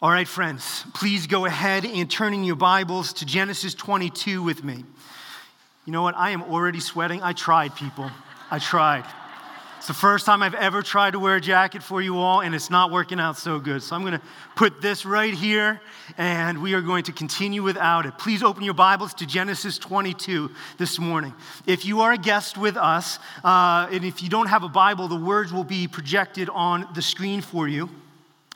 All right, friends, please go ahead and turn in your Bibles to Genesis 22 with me. You know what? I am already sweating. I tried, people. I tried. It's the first time I've ever tried to wear a jacket for you all, and it's not working out so good. So I'm going to put this right here, and we are going to continue without it. Please open your Bibles to Genesis 22 this morning. If you are a guest with us, uh, and if you don't have a Bible, the words will be projected on the screen for you.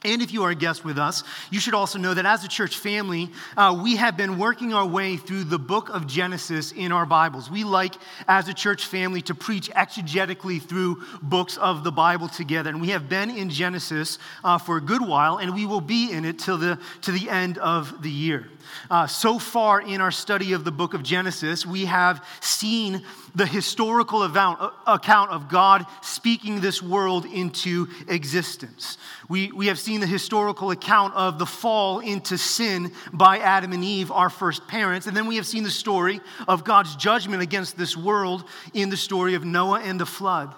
And if you are a guest with us, you should also know that as a church family, uh, we have been working our way through the book of Genesis in our Bibles. We like, as a church family, to preach exegetically through books of the Bible together. And we have been in Genesis uh, for a good while, and we will be in it till the, to the end of the year. Uh, so far in our study of the book of Genesis, we have seen the historical uh, account of God speaking this world into existence. We, we have seen the historical account of the fall into sin by Adam and Eve, our first parents. And then we have seen the story of God's judgment against this world in the story of Noah and the flood.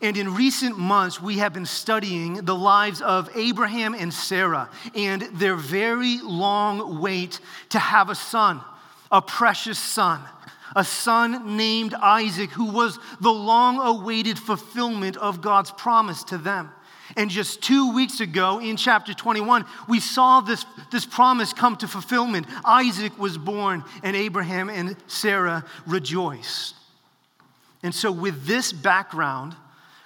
And in recent months, we have been studying the lives of Abraham and Sarah and their very long wait to have a son, a precious son, a son named Isaac, who was the long awaited fulfillment of God's promise to them. And just two weeks ago in chapter 21, we saw this, this promise come to fulfillment. Isaac was born, and Abraham and Sarah rejoiced. And so, with this background,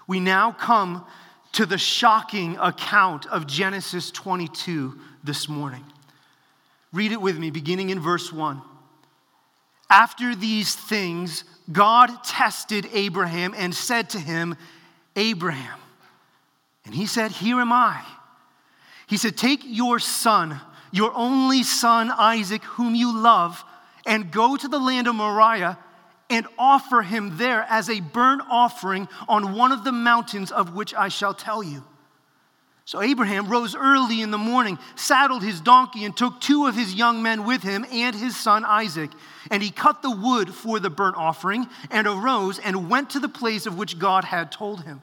we now come to the shocking account of Genesis 22 this morning. Read it with me, beginning in verse 1. After these things, God tested Abraham and said to him, Abraham. And he said, Here am I. He said, Take your son, your only son Isaac, whom you love, and go to the land of Moriah and offer him there as a burnt offering on one of the mountains of which I shall tell you. So Abraham rose early in the morning, saddled his donkey, and took two of his young men with him and his son Isaac. And he cut the wood for the burnt offering and arose and went to the place of which God had told him.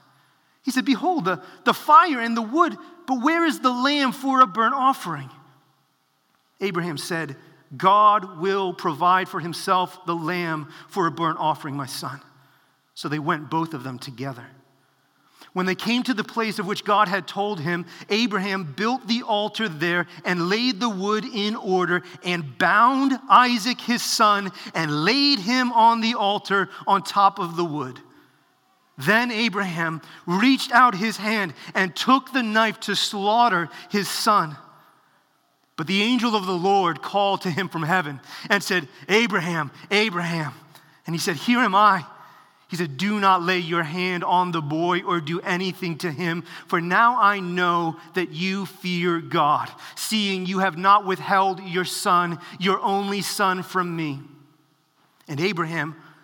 He said, Behold, the, the fire and the wood but where is the lamb for a burnt offering? Abraham said, God will provide for himself the lamb for a burnt offering, my son. So they went both of them together. When they came to the place of which God had told him, Abraham built the altar there and laid the wood in order and bound Isaac his son and laid him on the altar on top of the wood. Then Abraham reached out his hand and took the knife to slaughter his son. But the angel of the Lord called to him from heaven and said, Abraham, Abraham. And he said, Here am I. He said, Do not lay your hand on the boy or do anything to him, for now I know that you fear God, seeing you have not withheld your son, your only son, from me. And Abraham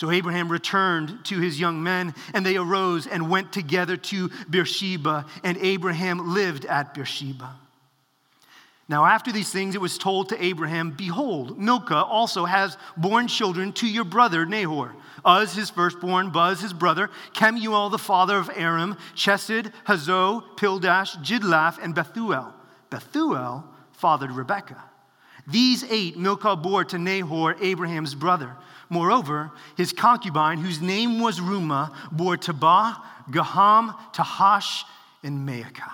So Abraham returned to his young men, and they arose and went together to Beersheba, and Abraham lived at Beersheba. Now, after these things, it was told to Abraham, Behold, Milcah also has borne children to your brother Nahor. Uz, his firstborn, Buz, his brother, Kemuel, the father of Aram, Chesed, Hazo, Pildash, Jidlaph, and Bethuel. Bethuel fathered Rebekah. These eight Milcah bore to Nahor, Abraham's brother. Moreover, his concubine, whose name was Reumah, bore Tabah, Gaham, Tahash, and Maacah.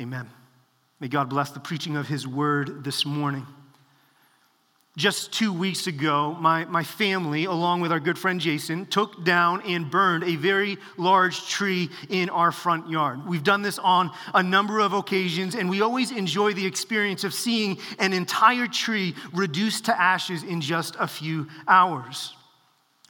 Amen. May God bless the preaching of His word this morning. Just two weeks ago, my, my family, along with our good friend Jason, took down and burned a very large tree in our front yard. We've done this on a number of occasions, and we always enjoy the experience of seeing an entire tree reduced to ashes in just a few hours.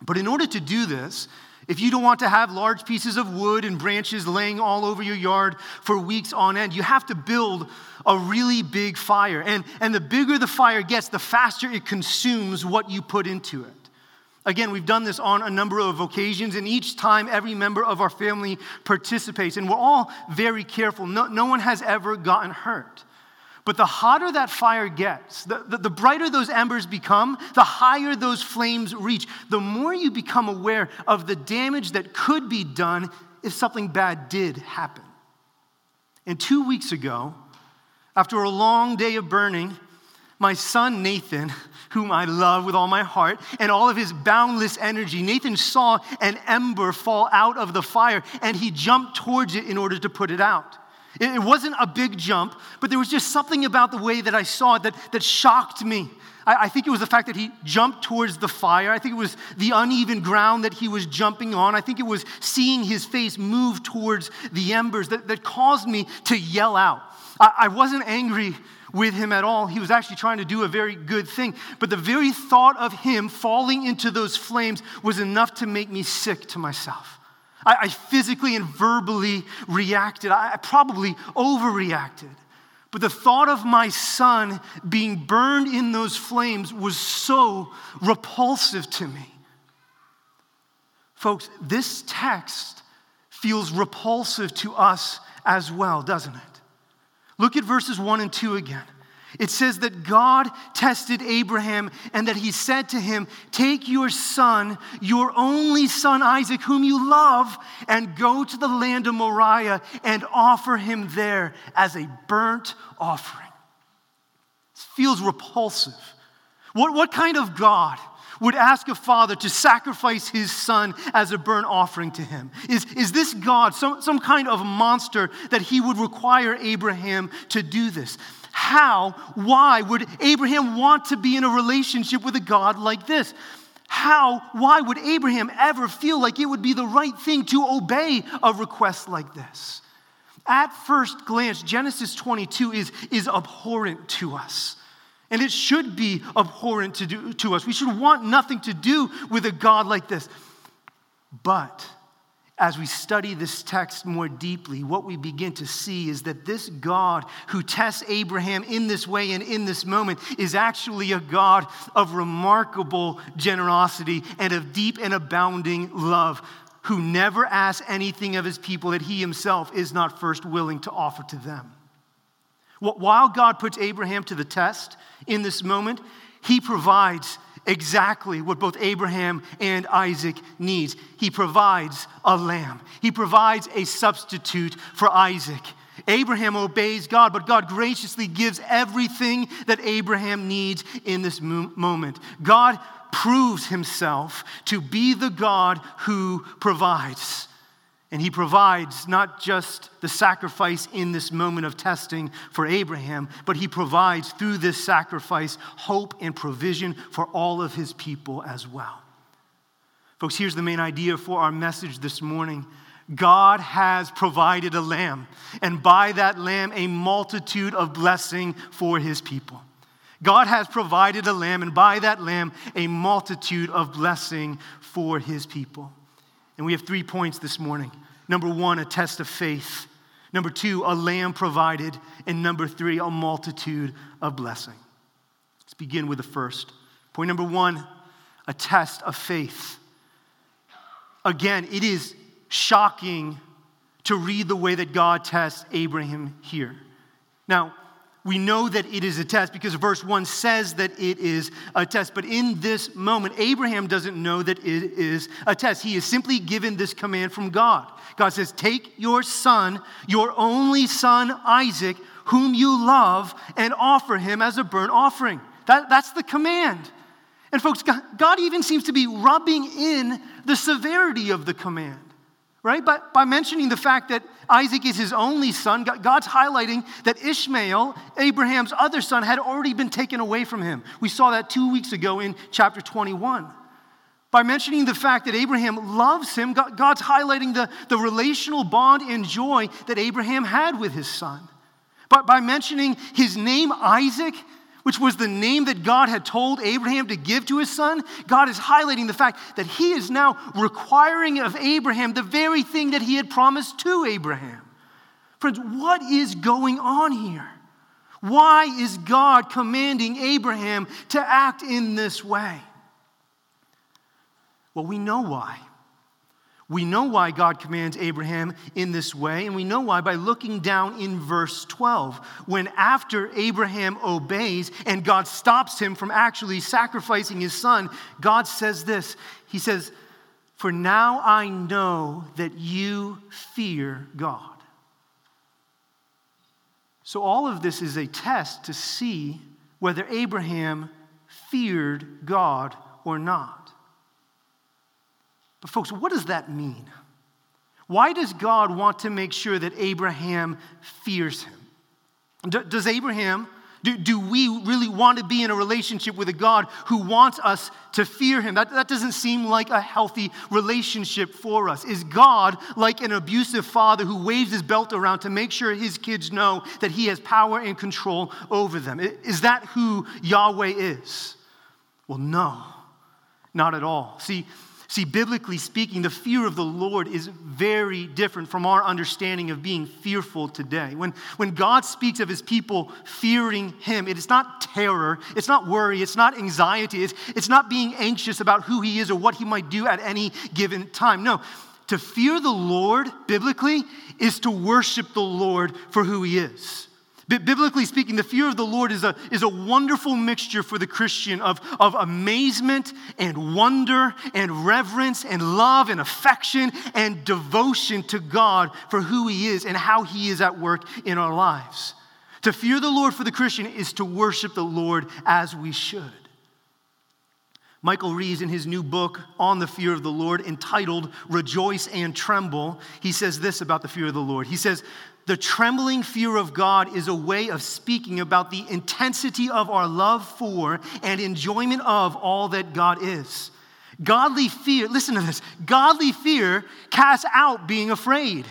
But in order to do this, if you don't want to have large pieces of wood and branches laying all over your yard for weeks on end, you have to build a really big fire. And, and the bigger the fire gets, the faster it consumes what you put into it. Again, we've done this on a number of occasions, and each time every member of our family participates, and we're all very careful. No, no one has ever gotten hurt. But the hotter that fire gets, the, the, the, brighter those embers become, the higher those flames reach, the more you become aware of the damage that could be done if something bad did happen. And two weeks ago, after a long day of burning, my son Nathan, whom I love with all my heart, and all of his boundless energy, Nathan saw an ember fall out of the fire and he jumped towards it in order to put it out. It wasn't a big jump, but there was just something about the way that I saw it that, that shocked me. I, I, think it was the fact that he jumped towards the fire. I think it was the uneven ground that he was jumping on. I think it was seeing his face move towards the embers that, that caused me to yell out. I, I wasn't angry with him at all. He was actually trying to do a very good thing. But the very thought of him falling into those flames was enough to make me sick to myself. I, I physically and verbally reacted. I, I probably overreacted. But the thought of my son being burned in those flames was so repulsive to me. Folks, this text feels repulsive to us as well, doesn't it? Look at verses 1 and 2 again. It says that God tested Abraham and that he said to him, Take your son, your only son Isaac, whom you love, and go to the land of Moriah and offer him there as a burnt offering. This feels repulsive. What, what kind of God would ask a father to sacrifice his son as a burnt offering to him? Is, is this God some, some kind of monster that he would require Abraham to do this? How, why would Abraham want to be in a relationship with a God like this? How, why would Abraham ever feel like it would be the right thing to obey a request like this? At first glance, Genesis 22 is, is abhorrent to us. And it should be abhorrent to, do, to us. We should want nothing to do with a God like this. But as we study this text more deeply, what we begin to see is that this God who tests Abraham in this way and in this moment is actually a God of remarkable generosity and of deep and abounding love, who never asks anything of his people that he himself is not first willing to offer to them. While God puts Abraham to the test in this moment, he provides exactly what both Abraham and Isaac needs. He provides a lamb. He provides a substitute for Isaac. Abraham obeys God, but God graciously gives everything that Abraham needs in this moment. God proves himself to be the God who provides. And he provides not just the sacrifice in this moment of testing for Abraham, but he provides through this sacrifice hope and provision for all of his people as well. Folks, here's the main idea for our message this morning God has provided a lamb, and by that lamb, a multitude of blessing for his people. God has provided a lamb, and by that lamb, a multitude of blessing for his people. And we have three points this morning. Number one, a test of faith. Number two, a lamb provided. And number three, a multitude of blessing. Let's begin with the first. Point number one, a test of faith. Again, it is shocking to read the way that God tests Abraham here. Now, we know that it is a test because verse 1 says that it is a test. But in this moment, Abraham doesn't know that it is a test. He is simply given this command from God. God says, Take your son, your only son, Isaac, whom you love, and offer him as a burnt offering. That, that's the command. And folks, God even seems to be rubbing in the severity of the command right? But by mentioning the fact that Isaac is his only son, God's highlighting that Ishmael, Abraham's other son, had already been taken away from him. We saw that two weeks ago in chapter 21. By mentioning the fact that Abraham loves him, God's highlighting the, the relational bond and joy that Abraham had with his son. But by mentioning his name, Isaac, which was the name that God had told Abraham to give to his son, God is highlighting the fact that he is now requiring of Abraham the very thing that he had promised to Abraham. Friends, what is going on here? Why is God commanding Abraham to act in this way? Well, we know why. We know why God commands Abraham in this way, and we know why by looking down in verse 12. When after Abraham obeys and God stops him from actually sacrificing his son, God says this He says, For now I know that you fear God. So all of this is a test to see whether Abraham feared God or not. But, folks, what does that mean? Why does God want to make sure that Abraham fears him? does Abraham, do, do we really want to be in a relationship with a God who wants us to fear him? That, that doesn't seem like a healthy relationship for us. Is God like an abusive father who waves his belt around to make sure his kids know that he has power and control over them? Is that who Yahweh is? Well, no, not at all. See, See, biblically speaking, the fear of the Lord is very different from our understanding of being fearful today. When, when God speaks of his people fearing him, it is not terror, it's not worry, it's not anxiety, it's, it's not being anxious about who he is or what he might do at any given time. No, to fear the Lord, biblically, is to worship the Lord for who he is. Biblically speaking, the fear of the Lord is a, is a wonderful mixture for the Christian of, of amazement and wonder and reverence and love and affection and devotion to God for who He is and how He is at work in our lives. To fear the Lord for the Christian is to worship the Lord as we should. Michael Reeves, in his new book on the fear of the Lord, entitled Rejoice and Tremble, he says this about the fear of the Lord. He says, the trembling fear of God is a way of speaking about the intensity of our love for and enjoyment of all that God is. Godly fear, listen to this godly fear casts out being afraid,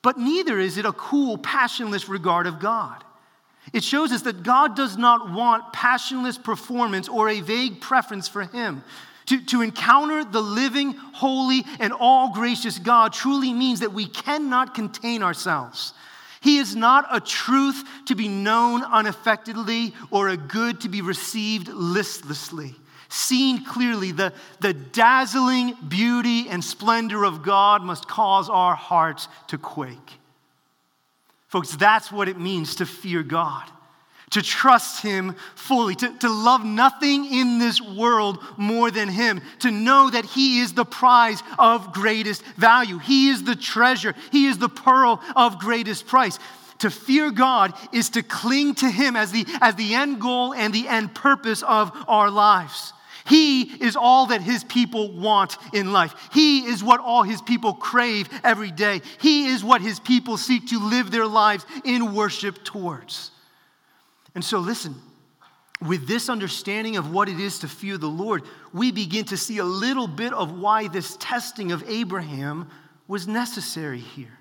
but neither is it a cool, passionless regard of God. It shows us that God does not want passionless performance or a vague preference for Him. To, to encounter the living, holy, and all gracious God truly means that we cannot contain ourselves. He is not a truth to be known unaffectedly or a good to be received listlessly. Seen clearly, the, the dazzling beauty and splendor of God must cause our hearts to quake. Folks, that's what it means to fear God to trust Him fully, to, to love nothing in this world more than Him, to know that He is the prize of greatest value. He is the treasure, He is the pearl of greatest price. To fear God is to cling to Him as the, as the end goal and the end purpose of our lives. He is all that his people want in life. He is what all his people crave every day. He is what his people seek to live their lives in worship towards. And so, listen, with this understanding of what it is to fear the Lord, we begin to see a little bit of why this testing of Abraham was necessary here.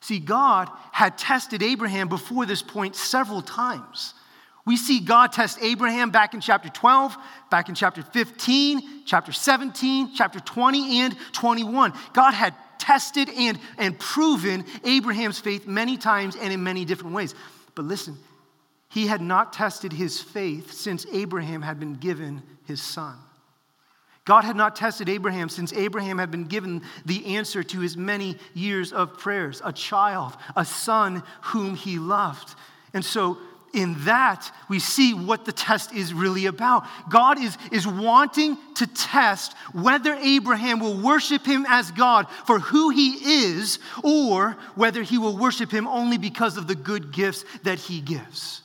See, God had tested Abraham before this point several times. We see God test Abraham back in chapter 12, back in chapter 15, chapter 17, chapter 20, and 21. God had tested and, and proven Abraham's faith many times and in many different ways. But listen, he had not tested his faith since Abraham had been given his son. God had not tested Abraham since Abraham had been given the answer to his many years of prayers a child, a son whom he loved. And so, in that, we see what the test is really about. God is, is wanting to test whether Abraham will worship him as God for who he is, or whether he will worship him only because of the good gifts that he gives.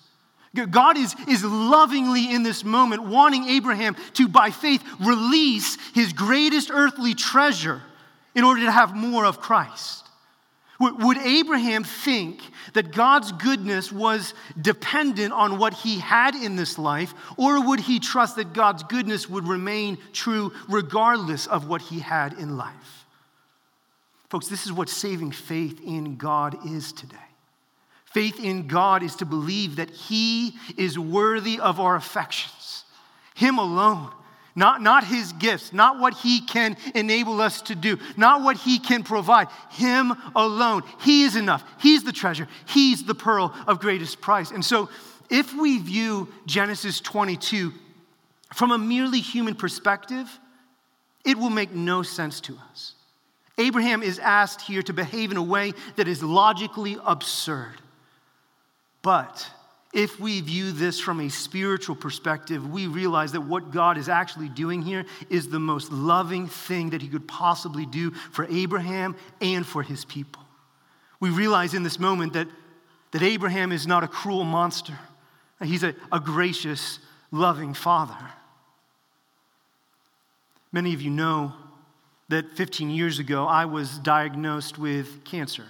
God is, is lovingly in this moment wanting Abraham to, by faith, release his greatest earthly treasure in order to have more of Christ. Would Abraham think that God's goodness was dependent on what he had in this life, or would he trust that God's goodness would remain true regardless of what he had in life? Folks, this is what saving faith in God is today. Faith in God is to believe that he is worthy of our affections, him alone not, not his gifts, not what he can enable us to do, not what he can provide. Him alone. He is enough. He's the treasure. He's the pearl of greatest price. And so, if we view Genesis 22 from a merely human perspective, it will make no sense to us. Abraham is asked here to behave in a way that is logically absurd. But if we view this from a spiritual perspective, we realize that what God is actually doing here is the most loving thing that He could possibly do for Abraham and for His people. We realize in this moment that, that Abraham is not a cruel monster, he's a, a gracious, loving father. Many of you know that 15 years ago I was diagnosed with cancer.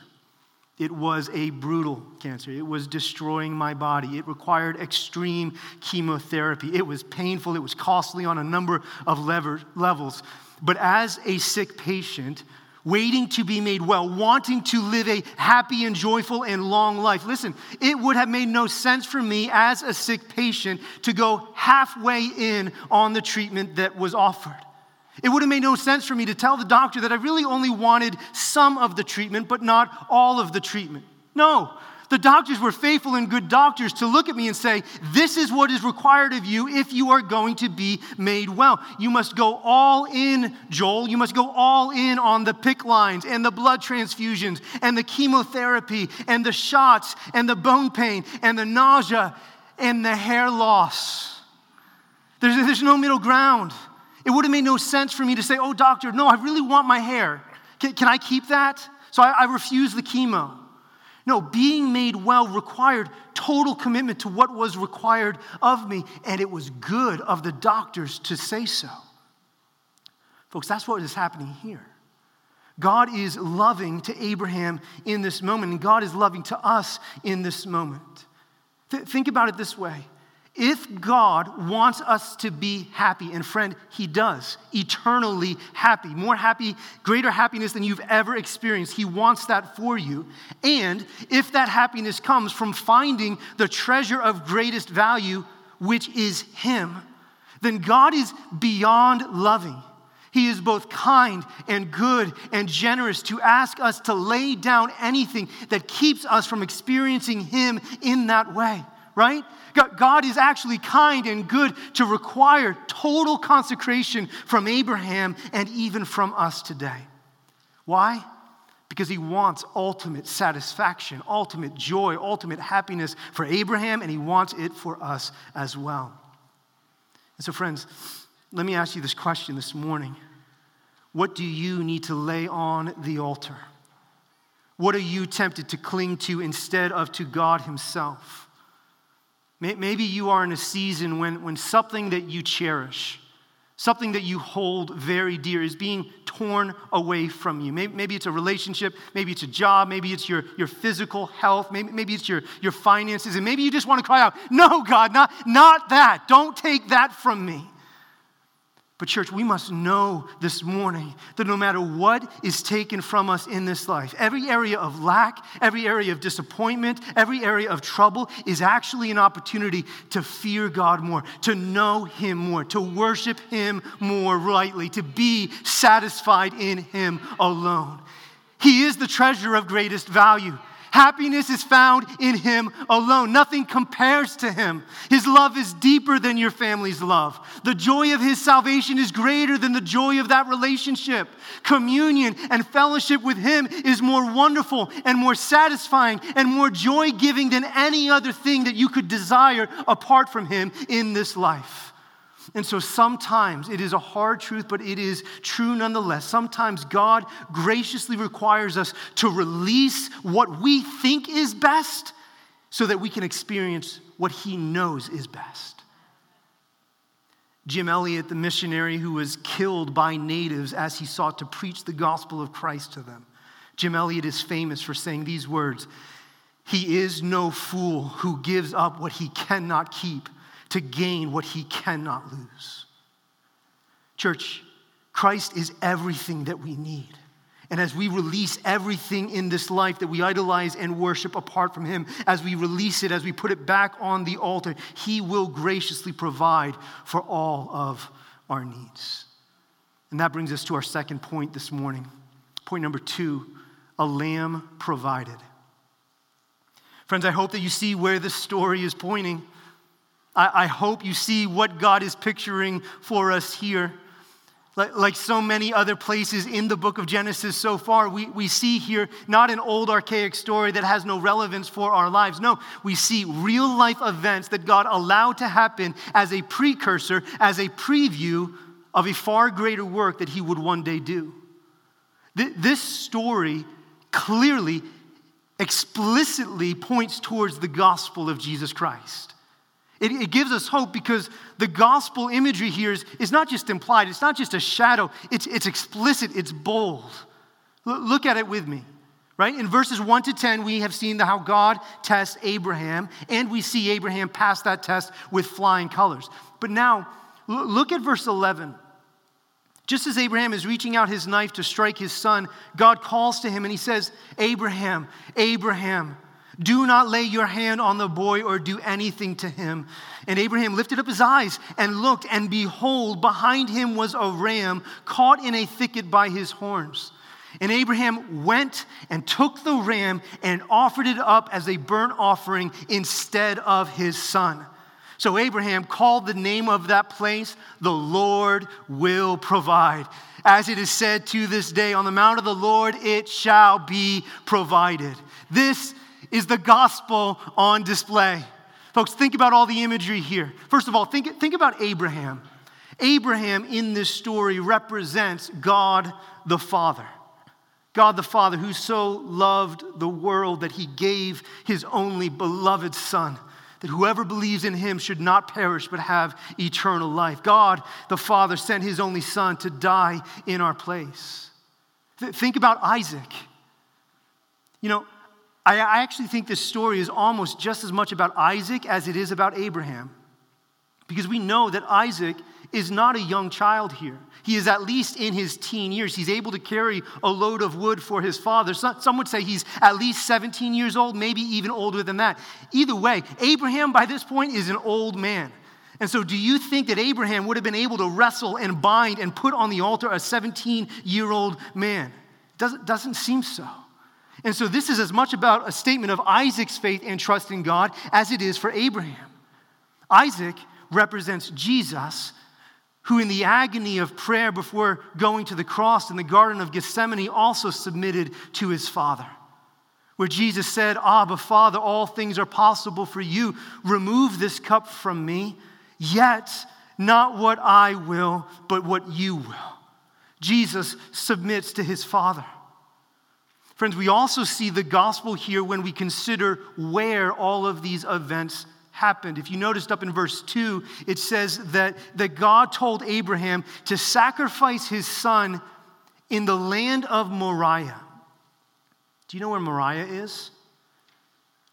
It was a brutal cancer. It was destroying my body. It required extreme chemotherapy. It was painful. It was costly on a number of levels. But as a sick patient, waiting to be made well, wanting to live a happy and joyful and long life. Listen, it would have made no sense for me as a sick patient to go halfway in on the treatment that was offered. It would have made no sense for me to tell the doctor that I really only wanted some of the treatment, but not all of the treatment. No, the doctors were faithful and good doctors to look at me and say, This is what is required of you if you are going to be made well. You must go all in, Joel. You must go all in on the PICC lines and the blood transfusions and the chemotherapy and the shots and the bone pain and the nausea and the hair loss. There's, there's no middle ground. It would have made no sense for me to say, oh, doctor, no, I really want my hair. Can, can I keep that? So I, I refused the chemo. No, being made well required total commitment to what was required of me, and it was good of the doctors to say so. Folks, that's what is happening here. God is loving to Abraham in this moment, and God is loving to us in this moment. Th- think about it this way if God wants us to be happy, and friend, He does, eternally happy, more happy, greater happiness than you've ever experienced, He wants that for you. And if that happiness comes from finding the treasure of greatest value, which is Him, then God is beyond loving. He is both kind and good and generous to ask us to lay down anything that keeps us from experiencing Him in that way, right? God is actually kind and good to require total consecration from Abraham and even from us today. Why? Because he wants ultimate satisfaction, ultimate joy, ultimate happiness for Abraham, and he wants it for us as well. And so, friends, let me ask you this question this morning What do you need to lay on the altar? What are you tempted to cling to instead of to God Himself? Maybe you are in a season when, when something that you cherish, something that you hold very dear, is being torn away from you. Maybe, maybe it's a relationship, maybe it's a job, maybe it's your, your physical health, maybe, maybe it's your, your finances, and maybe you just want to cry out, No, God, not, not that. Don't take that from me. But, church, we must know this morning that no matter what is taken from us in this life, every area of lack, every area of disappointment, every area of trouble is actually an opportunity to fear God more, to know Him more, to worship Him more rightly, to be satisfied in Him alone. He is the treasure of greatest value. Happiness is found in Him alone. Nothing compares to Him. His love is deeper than your family's love. The joy of His salvation is greater than the joy of that relationship. Communion and fellowship with Him is more wonderful and more satisfying and more joy giving than any other thing that you could desire apart from Him in this life. And so sometimes it is a hard truth, but it is true nonetheless. Sometimes God graciously requires us to release what we think is best so that we can experience what He knows is best. Jim Elliot, the missionary who was killed by natives as he sought to preach the gospel of Christ to them, Jim Elliot is famous for saying these words He is no fool who gives up what he cannot keep to gain what he cannot lose. Church, Christ is everything that we need. And as we release everything in this life that we idolize and worship apart from Him, as we release it, as we put it back on the altar, He will graciously provide for all of our needs. And that brings us to our second point this morning. Point number two a lamb provided. Friends, I hope that you see where this story is pointing. I, I hope you see what God is picturing for us here. Like, like, so many other places in the book of Genesis so far, we, we see here not an old archaic story that has no relevance for our lives. No, we see real life events that God allowed to happen as a precursor, as a preview of a far greater work that He would one day do. This story clearly, explicitly points towards the gospel of Jesus Christ. It, it, gives us hope because the gospel imagery here is, is not just implied, it's not just a shadow, it's, it's explicit, it's bold. L- look at it with me. Right? In verses 1 to 10, we have seen how God tests Abraham, and we see Abraham pass that test with flying colors. But now, l- look at verse 11. Just as Abraham is reaching out his knife to strike his son, God calls to him and he says, Abraham, Abraham. Do not lay your hand on the boy or do anything to him. And Abraham lifted up his eyes and looked, and behold, behind him was a ram caught in a thicket by his horns. And Abraham went and took the ram and offered it up as a burnt offering instead of his son. So Abraham called the name of that place, the Lord will provide. As it is said to this day, on the mount of the Lord it shall be provided. This is the gospel on display. Folks, think about all the imagery here. First of all, think, think about Abraham. Abraham in this story represents God the Father. God the Father, who so loved the world that he gave his only beloved Son, that whoever believes in him should not perish but have eternal life. God the Father sent his only Son to die in our place. Think about Isaac. You know, I, actually think this story is almost just as much about Isaac as it is about Abraham. Because we know that Isaac is not a young child here. He is at least in his teen years. He's able to carry a load of wood for his father. Some would say he's at least 17 years old, maybe even older than that. Either way, Abraham by this point is an old man. And so, do you think that Abraham would have been able to wrestle and bind and put on the altar a 17 year old man? Doesn't, doesn't seem so. And so, this is as much about a statement of Isaac's faith and trust in God as it is for Abraham. Isaac represents Jesus, who, in the agony of prayer before going to the cross in the Garden of Gethsemane, also submitted to his Father. Where Jesus said, Abba, Father, all things are possible for you. Remove this cup from me, yet not what I will, but what you will. Jesus submits to his Father. Friends, we also see the gospel here when we consider where all of these events happened. If you noticed up in verse 2, it says that, that God told Abraham to sacrifice his son in the land of Moriah. Do you know where Moriah is?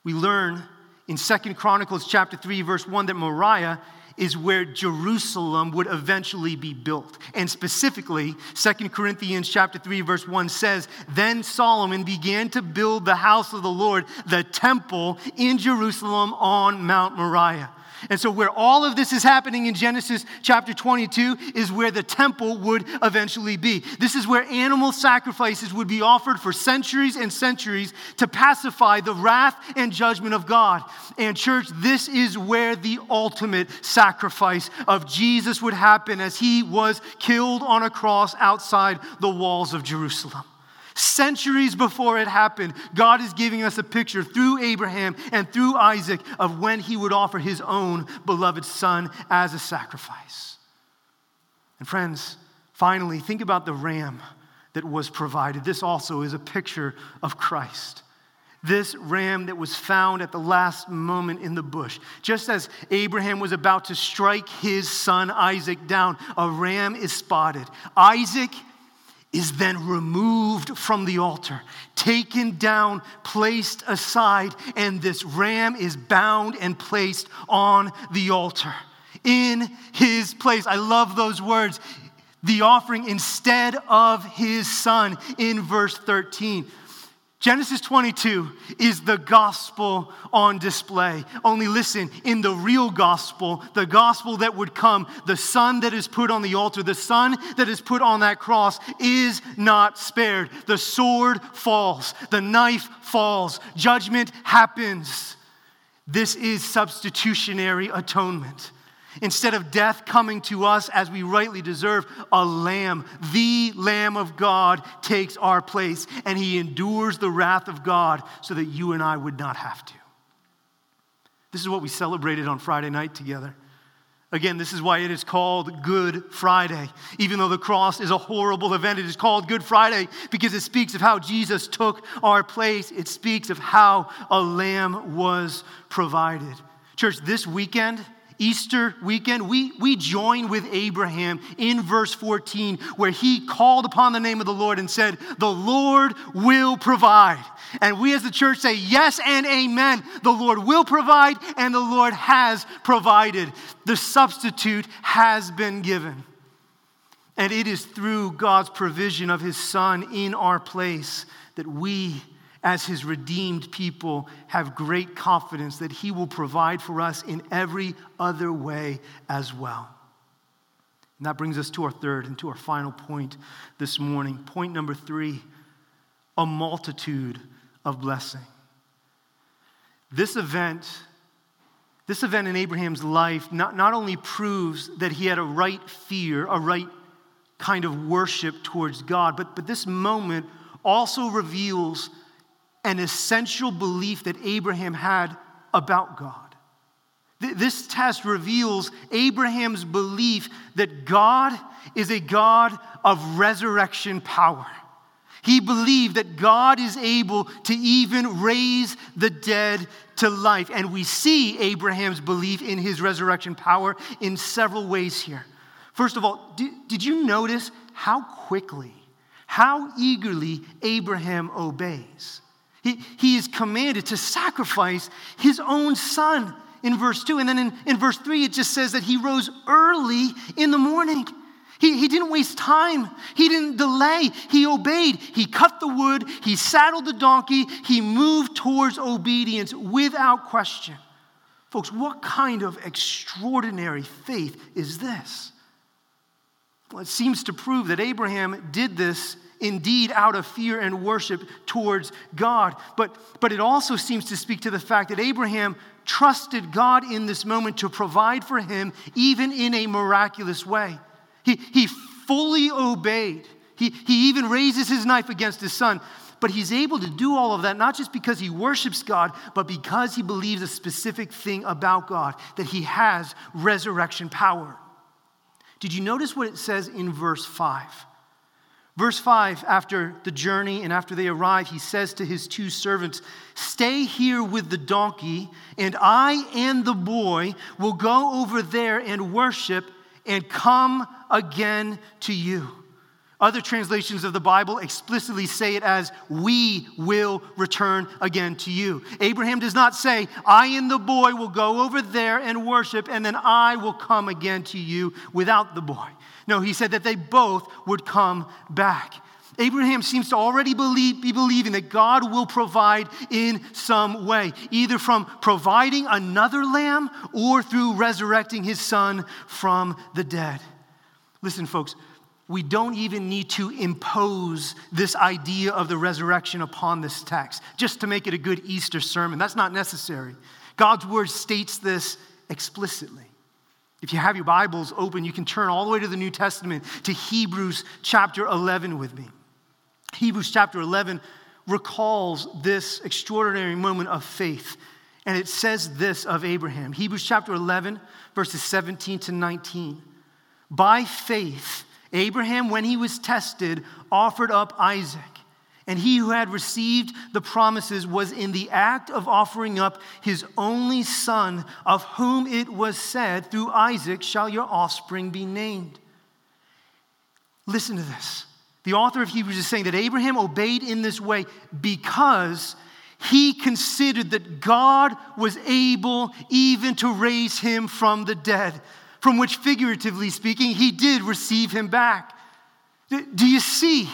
We learn in Second Chronicles chapter 3 verse 1 that Moriah is where Jerusalem would eventually be built. And specifically, Second Corinthians chapter 3 verse 1 says, "Then Solomon began to build the house of the Lord, the temple in Jerusalem on Mount Moriah." And so, where all of this is happening in Genesis chapter 22 is where the temple would eventually be. This is where animal sacrifices would be offered for centuries and centuries to pacify the wrath and judgment of God. And, church, this is where the ultimate sacrifice of Jesus would happen as he was killed on a cross outside the walls of Jerusalem. Centuries before it happened, God is giving us a picture through Abraham and through Isaac of when he would offer his own beloved son as a sacrifice. And friends, finally, think about the ram that was provided. This also is a picture of Christ. This ram that was found at the last moment in the bush. Just as Abraham was about to strike his son Isaac down, a ram is spotted. Isaac is then removed from the altar, taken down, placed aside, and this ram is bound and placed on the altar in his place. I love those words. The offering instead of his son in verse 13. Genesis 22 is the gospel on display. Only listen, in the real gospel, the gospel that would come, the son that is put on the altar, the son that is put on that cross is not spared. The sword falls, the knife falls, judgment happens. This is substitutionary atonement. Instead of death coming to us as we rightly deserve, a lamb, the Lamb of God, takes our place and he endures the wrath of God so that you and I would not have to. This is what we celebrated on Friday night together. Again, this is why it is called Good Friday. Even though the cross is a horrible event, it is called Good Friday because it speaks of how Jesus took our place. It speaks of how a lamb was provided. Church, this weekend, Easter weekend, we, we join with Abraham in verse 14, where he called upon the name of the Lord and said, The Lord will provide. And we as the church say, Yes and amen. The Lord will provide, and the Lord has provided. The substitute has been given. And it is through God's provision of his Son in our place that we as his redeemed people, have great confidence that he will provide for us in every other way as well. And that brings us to our third and to our final point this morning. Point number three a multitude of blessing. This event, this event in Abraham's life not, not only proves that he had a right fear, a right kind of worship towards God, but, but this moment also reveals an essential belief that Abraham had about God. This test reveals Abraham's belief that God is a God of resurrection power. He believed that God is able to even raise the dead to life. And we see Abraham's belief in his resurrection power in several ways here. First of all, did, did you notice how quickly, how eagerly Abraham obeys? He, he is commanded to sacrifice his own son in verse 2. And then in, in verse 3, it just says that he rose early in the morning. He, he didn't waste time. He didn't delay. He obeyed. He cut the wood. He saddled the donkey. He moved towards obedience without question. Folks, what kind of extraordinary faith is this? Well, it seems to prove that Abraham did this indeed out of fear and worship towards God. But, but it also seems to speak to the fact that Abraham trusted God in this moment to provide for him, even in a miraculous way. He, he fully obeyed. He, he even raises his knife against his son. But he's able to do all of that not just because he worships God, but because he believes a specific thing about God, that he has resurrection power. Did you notice what it says in verse 5? Verse 5, after the journey and after they arrive, he says to his two servants, Stay here with the donkey, and I and the boy will go over there and worship and come again to you. Other translations of the Bible explicitly say it as, We will return again to you. Abraham does not say, I and the boy will go over there and worship, and then I will come again to you without the boy. No, he said that they both would come back. Abraham seems to already believe, be believing that God will provide in some way, either from providing another lamb or through resurrecting his son from the dead. Listen, folks, we don't even need to impose this idea of the resurrection upon this text just to make it a good Easter sermon. That's not necessary. God's word states this explicitly. If you have your Bibles open, you can turn all the way to the New Testament to Hebrews chapter 11 with me. Hebrews chapter 11 recalls this extraordinary moment of faith. And it says this of Abraham Hebrews chapter 11, verses 17 to 19. By faith, Abraham, when he was tested, offered up Isaac. And he who had received the promises was in the act of offering up his only son, of whom it was said, Through Isaac shall your offspring be named. Listen to this. The author of Hebrews is saying that Abraham obeyed in this way because he considered that God was able even to raise him from the dead, from which, figuratively speaking, he did receive him back. Do you see?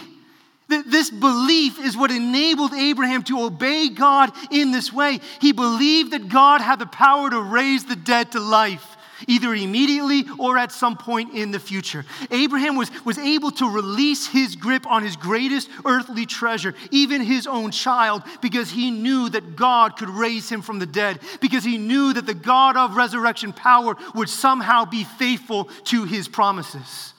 This belief is what enabled Abraham to obey God in this way. He believed that God had the power to raise the dead to life either immediately or at some point in the future. Abraham was, was able to release his grip on his greatest earthly treasure, even his own child, because he knew that God could raise him from the dead, because he knew that the God of resurrection power would somehow be faithful to his promises.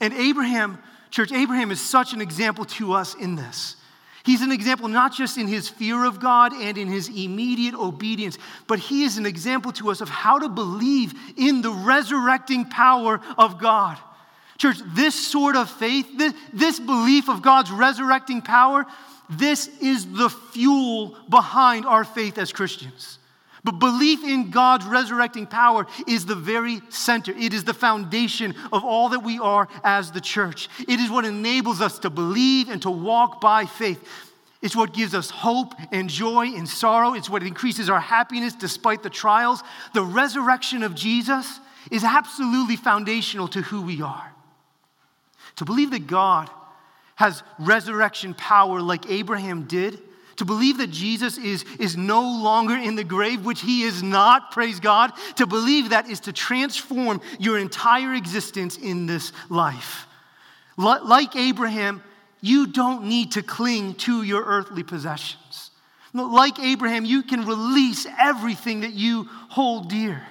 And Abraham, church, Abraham is such an example to us in this. He's an example not just in his fear of God and in his immediate obedience, but he is an example to us of how to believe in the resurrecting power of God. Church, this sort of faith, this, this belief of God's resurrecting power, this is the fuel behind our faith as Christians. But belief in God's resurrecting power is the very center. It is the foundation of all that we are as the church. It is what enables us to believe and to walk by faith. It's what gives us hope and joy in sorrow. It's what increases our happiness despite the trials. The resurrection of Jesus is absolutely foundational to who we are. To believe that God has resurrection power like Abraham did to believe that Jesus is, is no longer in the grave, which he is not, praise God, to believe that is to transform your entire existence in this life. Like Abraham, you don't need to cling to your earthly possessions. Like Abraham, you can release everything that you hold dear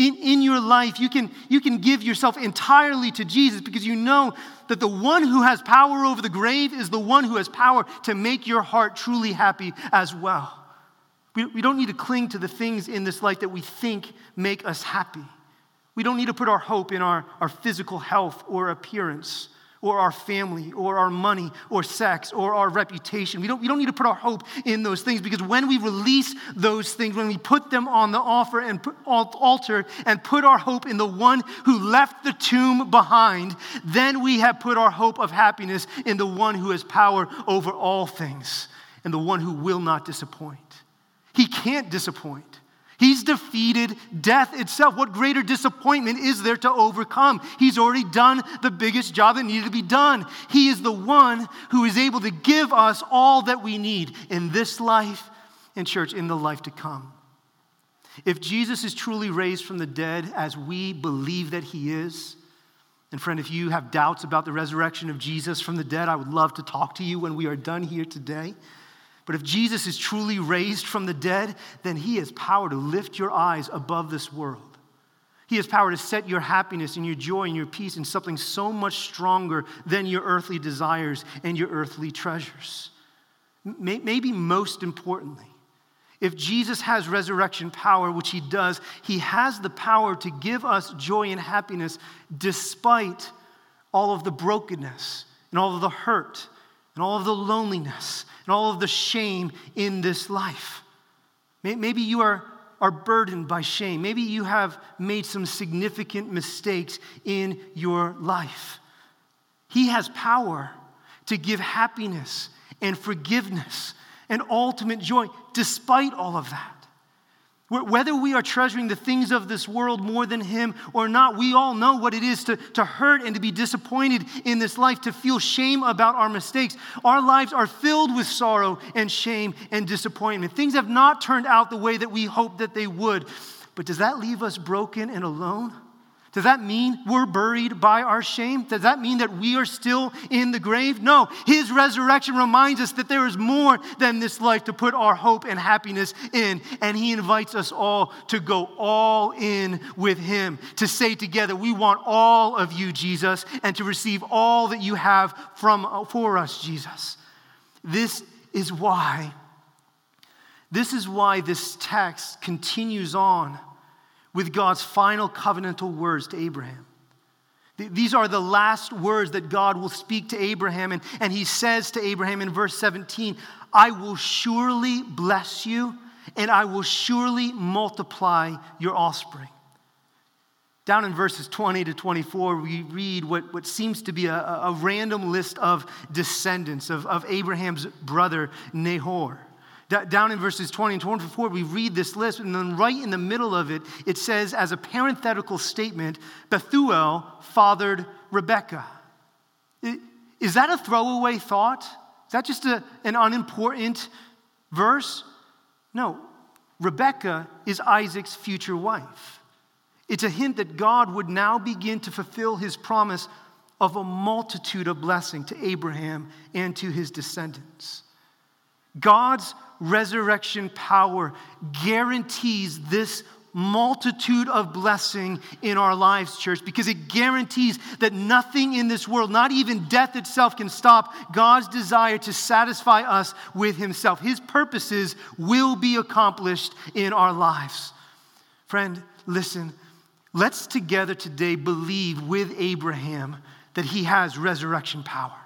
in, in your life, you can, you can give yourself entirely to Jesus because you know that the one who has power over the grave is the one who has power to make your heart truly happy as well. We, we don't need to cling to the things in this life that we think make us happy. We don't need to put our hope in our, our physical health or appearance or our family or our money or sex or our reputation. We don't, we don't need to put our hope in those things because when we release those things, when we put them on the offer and put, altar and put our hope in the one who left the tomb behind, then we have put our hope of happiness in the one who has power over all things and the one who will not disappoint. He can't disappoint. He's defeated death itself. What greater disappointment is there to overcome? He's already done the biggest job that needed to be done. He is the one who is able to give us all that we need in this life and, church, in the life to come. If Jesus is truly raised from the dead as we believe that he is, and friend, if you have doubts about the resurrection of Jesus from the dead, I would love to talk to you when we are done here today. But if Jesus is truly raised from the dead, then he has power to lift your eyes above this world. He has power to set your happiness and your joy and your peace in something so much stronger than your earthly desires and your earthly treasures. Maybe most importantly, if Jesus has resurrection power, which he does, he has the power to give us joy and happiness despite all of the brokenness and all of the hurt and all of the loneliness and all of the shame in this life. Maybe you are, are burdened by shame. Maybe you have made some significant mistakes in your life. He has power to give happiness and forgiveness and ultimate joy despite all of that. Whether we are treasuring the things of this world more than Him or not, we all know what it is to, to hurt and to be disappointed in this life, to feel shame about our mistakes. Our lives are filled with sorrow and shame and disappointment. Things have not turned out the way that we hoped that they would. But does that leave us broken and alone? Does that mean we're buried by our shame? Does that mean that we are still in the grave? No. His resurrection reminds us that there is more than this life to put our hope and happiness in. And He invites us all to go all in with Him, to say together, We want all of you, Jesus, and to receive all that you have from, uh, for us, Jesus. This is why. This is why this text continues on with God's final covenantal words to Abraham. These are the last words that God will speak to Abraham. And, and he says to Abraham in verse 17, I will surely bless you and I will surely multiply your offspring. Down in verses 20 to 24, we read what, what seems to be a, a random list of descendants of, of Abraham's brother Nahor. Down in verses 20 and 24, we read this list, and then right in the middle of it, it says, as a parenthetical statement, Bethuel fathered Rebekah. Is that a throwaway thought? Is that just a, an unimportant verse? No. Rebekah is Isaac's future wife. It's a hint that God would now begin to fulfill his promise of a multitude of blessing to Abraham and to his descendants. God's resurrection power guarantees this multitude of blessing in our lives, church, because it guarantees that nothing in this world, not even death itself, can stop God's desire to satisfy us with Himself. His purposes will be accomplished in our lives. Friend, listen, let's together today believe with Abraham that he has resurrection power.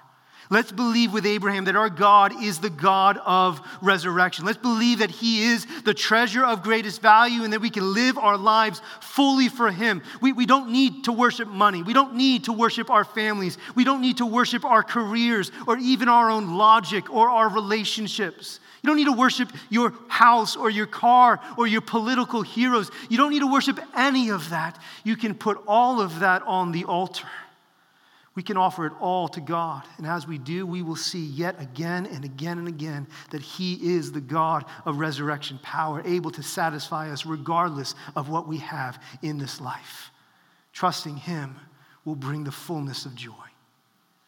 Let's believe with Abraham that our God is the God of resurrection. Let's believe that He is the treasure of greatest value and that we can live our lives fully for Him. We, we don't need to worship money. We don't need to worship our families. We don't need to worship our careers or even our own logic or our relationships. You don't need to worship your house or your car or your political heroes. You don't need to worship any of that. You can put all of that on the altar. We can offer it all to God. And as we do, we will see yet again and again and again that He is the God of resurrection power, able to satisfy us regardless of what we have in this life. Trusting Him will bring the fullness of joy.